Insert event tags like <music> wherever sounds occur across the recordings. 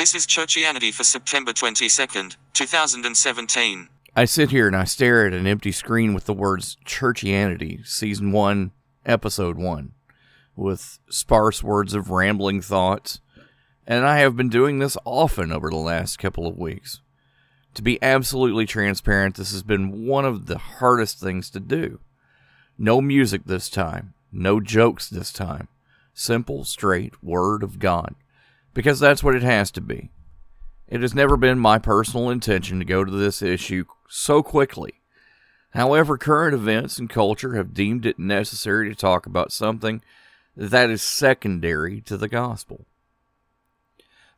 This is Churchianity for September 22nd, 2017. I sit here and I stare at an empty screen with the words Churchianity, Season 1, Episode 1, with sparse words of rambling thoughts, and I have been doing this often over the last couple of weeks. To be absolutely transparent, this has been one of the hardest things to do. No music this time, no jokes this time. Simple, straight Word of God. Because that's what it has to be. It has never been my personal intention to go to this issue so quickly. However, current events and culture have deemed it necessary to talk about something that is secondary to the gospel.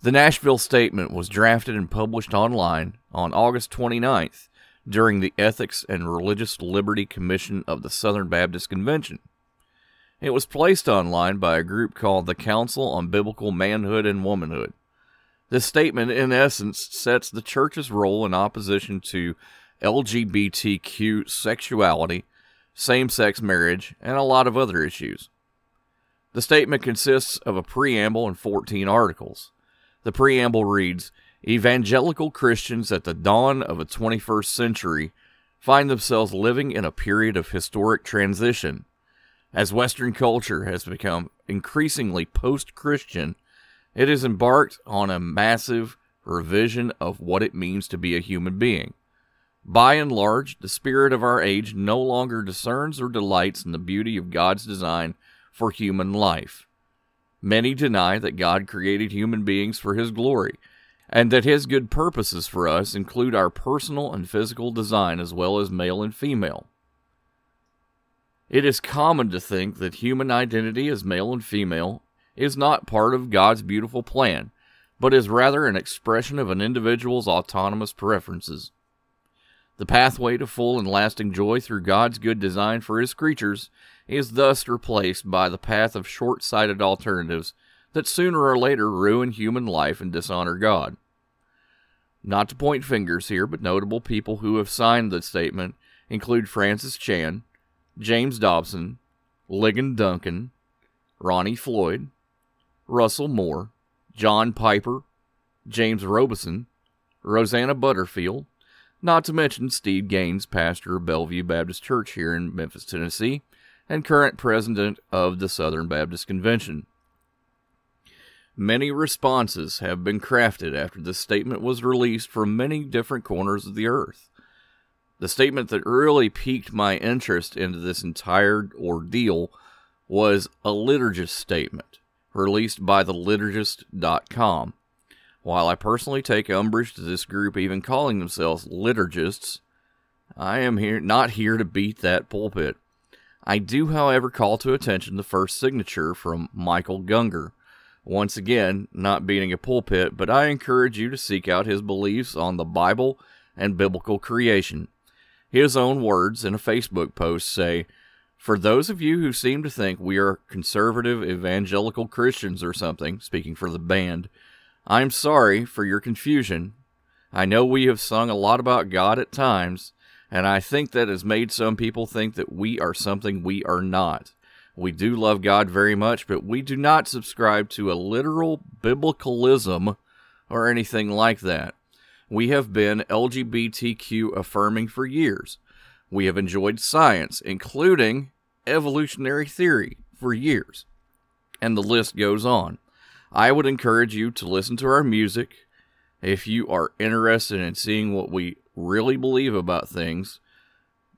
The Nashville Statement was drafted and published online on August 29th during the Ethics and Religious Liberty Commission of the Southern Baptist Convention. It was placed online by a group called the Council on Biblical Manhood and Womanhood. This statement, in essence, sets the church's role in opposition to LGBTQ sexuality, same sex marriage, and a lot of other issues. The statement consists of a preamble and 14 articles. The preamble reads Evangelical Christians at the dawn of the 21st century find themselves living in a period of historic transition. As Western culture has become increasingly post Christian, it has embarked on a massive revision of what it means to be a human being. By and large, the spirit of our age no longer discerns or delights in the beauty of God's design for human life. Many deny that God created human beings for His glory, and that His good purposes for us include our personal and physical design as well as male and female. It is common to think that human identity as male and female is not part of God's beautiful plan, but is rather an expression of an individual's autonomous preferences. The pathway to full and lasting joy through God's good design for His creatures is thus replaced by the path of short sighted alternatives that sooner or later ruin human life and dishonor God. Not to point fingers here, but notable people who have signed the statement include Francis Chan, James Dobson, Ligon Duncan, Ronnie Floyd, Russell Moore, John Piper, James Robison, Rosaria Butterfield, not to mention Steve Gaines, pastor of Bellevue Baptist Church here in Memphis, Tennessee, and current president of the Southern Baptist Convention. Many responses have been crafted after this statement was released from many different corners of the earth. The statement that really piqued my interest into this entire ordeal was a liturgist statement released by theliturgist.com. While I personally take umbrage to this group even calling themselves liturgists, I am here not here to beat that pulpit. I do, however, call to attention the first signature from Michael Gungor. Once again, not beating a pulpit, but I encourage you to seek out his beliefs on the Bible and biblical creation. His own words in a Facebook post say, for those of you who seem to think we are conservative evangelical Christians or something, speaking for the band, I'm sorry for your confusion. I know we have sung a lot about God at times, and I think that has made some people think that we are something we are not. We do love God very much, but we do not subscribe to a literal biblicalism or anything like that. We have been LGBTQ affirming for years. We have enjoyed science, including evolutionary theory, for years. And the list goes on. I would encourage you to listen to our music if you are interested in seeing what we really believe about things.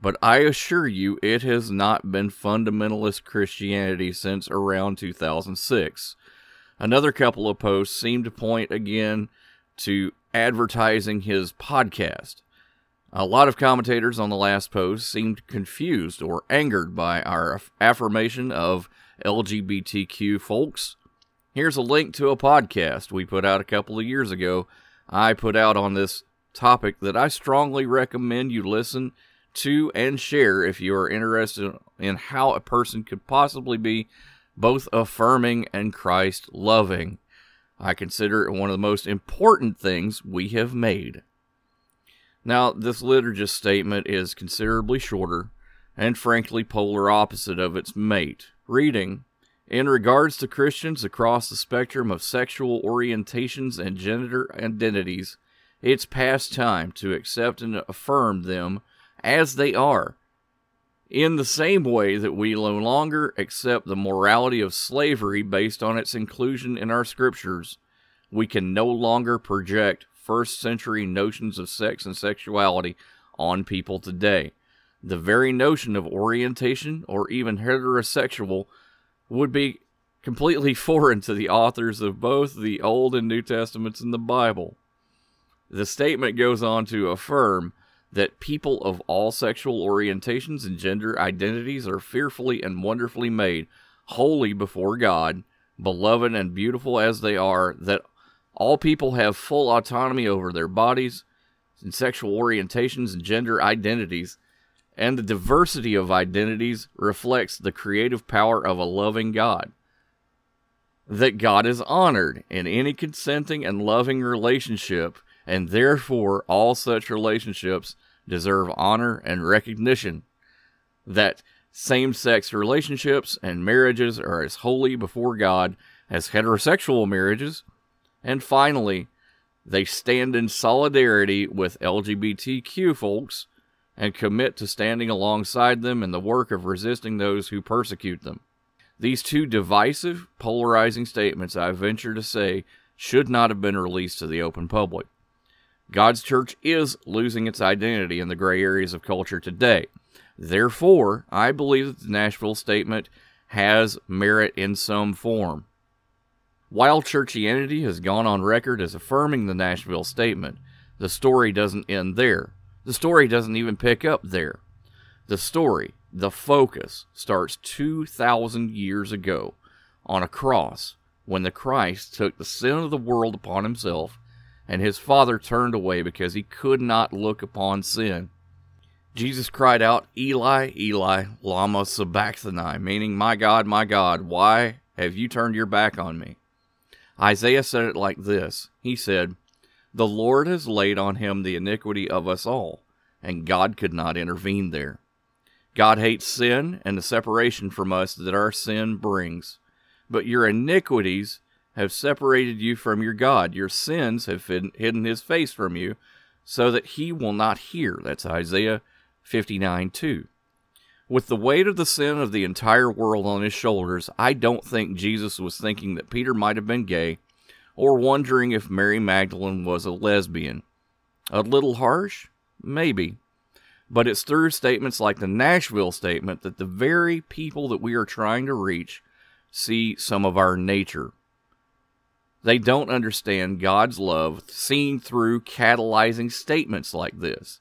But I assure you, it has not been fundamentalist Christianity since around 2006. Another couple of posts seem to point again to advertising his podcast. A lot of commentators on the last post seemed confused or angered by our affirmation of LGBTQ folks. Here's a link to a podcast we put out a couple of years ago. I put out on this topic that I strongly recommend you listen to and share if you are interested in how a person could possibly be both affirming and Christ loving. I consider it one of the most important things we have made. Now, this liturgist statement is considerably shorter and frankly polar opposite of its mate. Reading, In regards to Christians across the spectrum of sexual orientations and gender identities, it's past time to accept and affirm them as they are. In the same way that we no longer accept the morality of slavery based on its inclusion in our scriptures, we can no longer project first century notions of sex and sexuality on people today. The very notion of orientation or even heterosexual would be completely <laughs> foreign to the authors of both the Old and New Testaments in the Bible. The statement goes on to affirm that people of all sexual orientations and gender identities are fearfully and wonderfully made, holy before God, beloved and beautiful as they are, that all people have full autonomy over their bodies and sexual orientations and gender identities, and the diversity of identities reflects the creative power of a loving God. That God is honored in any consenting and loving relationship, and therefore all such relationships deserve honor and recognition. That same sex relationships and marriages are as holy before God as heterosexual marriages. And finally, they stand in solidarity with LGBTQ folks and commit to standing alongside them in the work of resisting those who persecute them. These two divisive, polarizing statements, I venture to say, should not have been released to the open public. God's church is losing its identity in the gray areas of culture today. Therefore, I believe that the Nashville statement has merit in some form. While churchianity has gone on record as affirming the Nashville statement, the story doesn't end there. The story doesn't even pick up there. The story, the focus, starts 2,000 years ago on a cross when the Christ took the sin of the world upon himself and his father turned away because he could not look upon sin. Jesus cried out, Eli, Eli, Lama Sabachthani, meaning, My God, my God, why have you turned your back on me? Isaiah said it like this He said, The Lord has laid on him the iniquity of us all, and God could not intervene there. God hates sin and the separation from us that our sin brings. But your iniquities have separated you from your God. Your sins have hidden his face from you, so that he will not hear. That's Isaiah 59 2. With the weight of the sin of the entire world on his shoulders, I don't think Jesus was thinking that Peter might have been gay or wondering if Mary Magdalene was a lesbian. A little harsh? Maybe. But it's through statements like the Nashville statement that the very people that we are trying to reach see some of our nature. They don't understand God's love seen through catalyzing statements like this.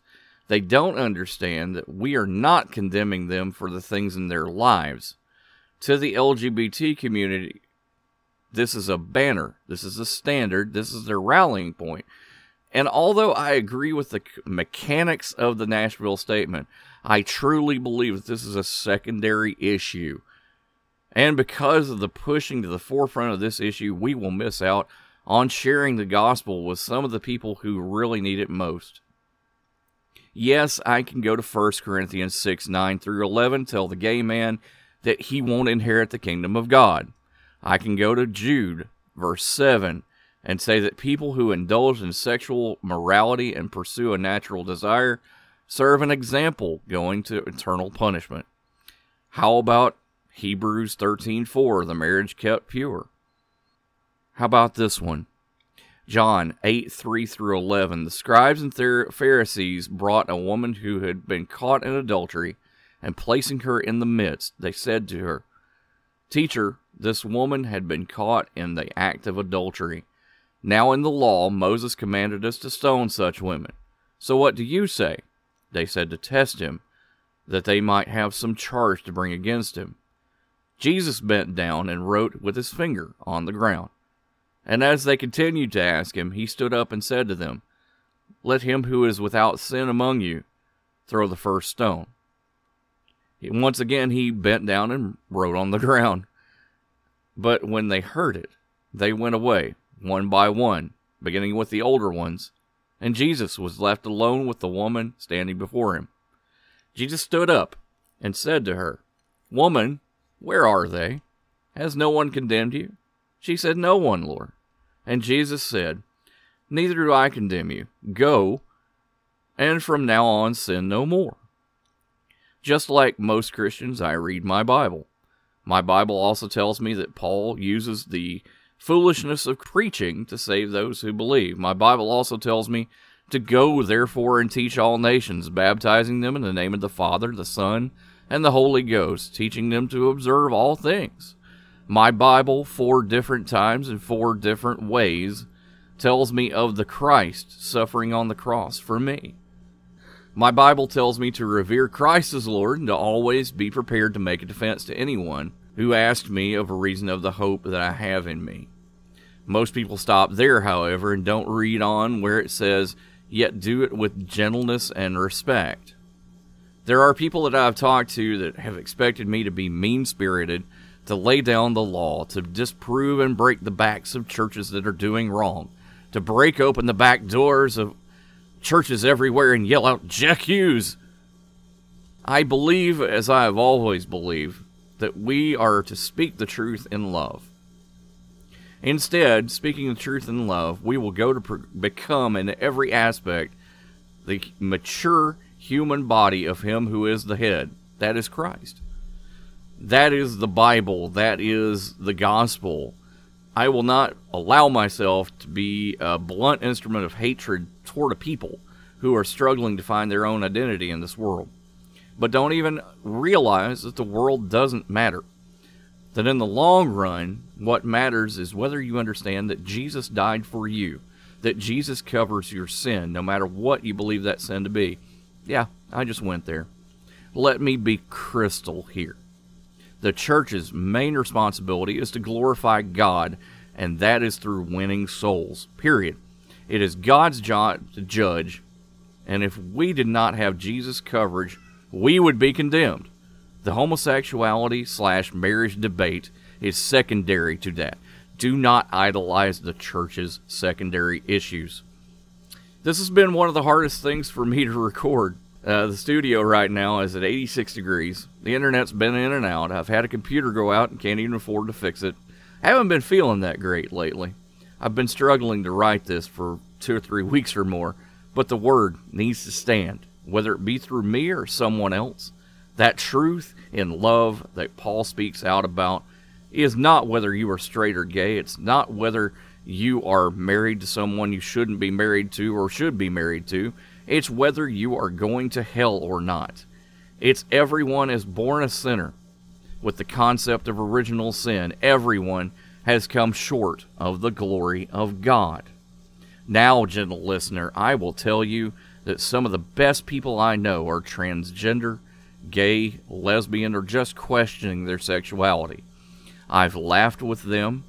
They don't understand that we are not condemning them for the things in their lives. To the LGBT community, this is a banner, this is a standard, this is their rallying point. And although I agree with the mechanics of the Nashville statement, I truly believe that this is a secondary issue. And because of the pushing to the forefront of this issue, we will miss out on sharing the gospel with some of the people who really need it most. Yes, I can go to 1 Corinthians 6 9 through 11, tell the gay man that he won't inherit the kingdom of God. I can go to Jude, verse 7, and say that people who indulge in sexual morality and pursue a natural desire serve an example going to eternal punishment. How about Hebrews 13:4, the marriage kept pure. How about this one? John 8 3 through 11. The scribes and Pharisees brought a woman who had been caught in adultery, and placing her in the midst, they said to her, Teacher, this woman had been caught in the act of adultery. Now in the law, Moses commanded us to stone such women. So what do you say? They said to test him, that they might have some charge to bring against him. Jesus bent down and wrote with his finger on the ground. And as they continued to ask him, he stood up and said to them, Let him who is without sin among you throw the first stone. Once again, he bent down and wrote on the ground. But when they heard it, they went away, one by one, beginning with the older ones, and Jesus was left alone with the woman standing before him. Jesus stood up and said to her, Woman, where are they? Has no one condemned you? She said, No one, Lord. And Jesus said, Neither do I condemn you. Go, and from now on sin no more. Just like most Christians, I read my Bible. My Bible also tells me that Paul uses the foolishness of preaching to save those who believe. My Bible also tells me to go, therefore, and teach all nations, baptizing them in the name of the Father, the Son, and the Holy Ghost, teaching them to observe all things. My Bible, four different times in four different ways, tells me of the Christ suffering on the cross for me. My Bible tells me to revere Christ as Lord and to always be prepared to make a defense to anyone who asks me of a reason of the hope that I have in me. Most people stop there, however, and don't read on where it says, yet do it with gentleness and respect. There are people that I've talked to that have expected me to be mean spirited, to lay down the law, to disprove and break the backs of churches that are doing wrong, to break open the back doors of churches everywhere and yell out, Jack Hughes! I believe, as I have always believed, that we are to speak the truth in love. Instead, speaking the truth in love, we will go to become, in every aspect, the mature human body of Him who is the head. That is Christ. That is the Bible. That is the gospel. I will not allow myself to be a blunt instrument of hatred toward a people who are struggling to find their own identity in this world, but don't even realize that the world doesn't matter. That in the long run, what matters is whether you understand that Jesus died for you, that Jesus covers your sin, no matter what you believe that sin to be. Yeah, I just went there. Let me be crystal here. The church's main responsibility is to glorify God, and that is through winning souls. Period. It is God's job to judge, and if we did not have Jesus' coverage, we would be condemned. The homosexuality slash marriage debate is secondary to that. Do not idolize the church's secondary issues. This has been one of the hardest things for me to record. Uh, the studio right now is at 86 degrees. The internet's been in and out. I've had a computer go out and can't even afford to fix it. I haven't been feeling that great lately. I've been struggling to write this for two or three <laughs> weeks or more, but the word needs to stand, whether it be through me or someone else. That truth in love that Paul speaks out about is not whether you are straight or gay. It's not whether you are married to someone you shouldn't be married to or should be married to. It's whether you are going to hell or not. It's everyone is born a sinner with the concept of original sin. Everyone has come short of the glory of God. Now, gentle listener, I will tell you that some of the best people I know are transgender, gay, lesbian, or just questioning their sexuality. I've laughed with them.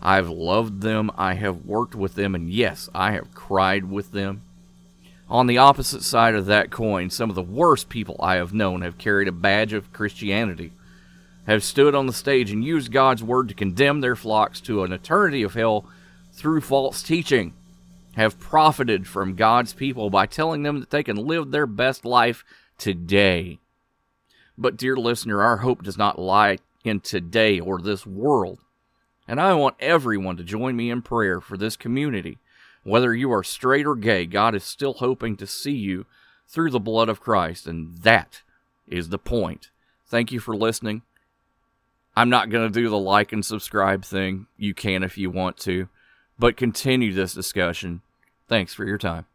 I've loved them. I have worked with them. And yes, I have cried with them. On the opposite side of that coin, some of the worst people I have known have carried a badge of Christianity have stood on the stage and used God's word to condemn their flocks to an eternity of hell through false teaching, have profited from God's people by telling them that they can live their best life today. But, dear listener, our hope does not lie in today or this world. And I want everyone to join me in prayer for this community. Whether you are straight or gay, God is still hoping to see you through the blood of Christ, and that is the point. Thank you for listening. I'm not going to do the like and subscribe thing. You can if you want to, but continue this discussion. Thanks for your time.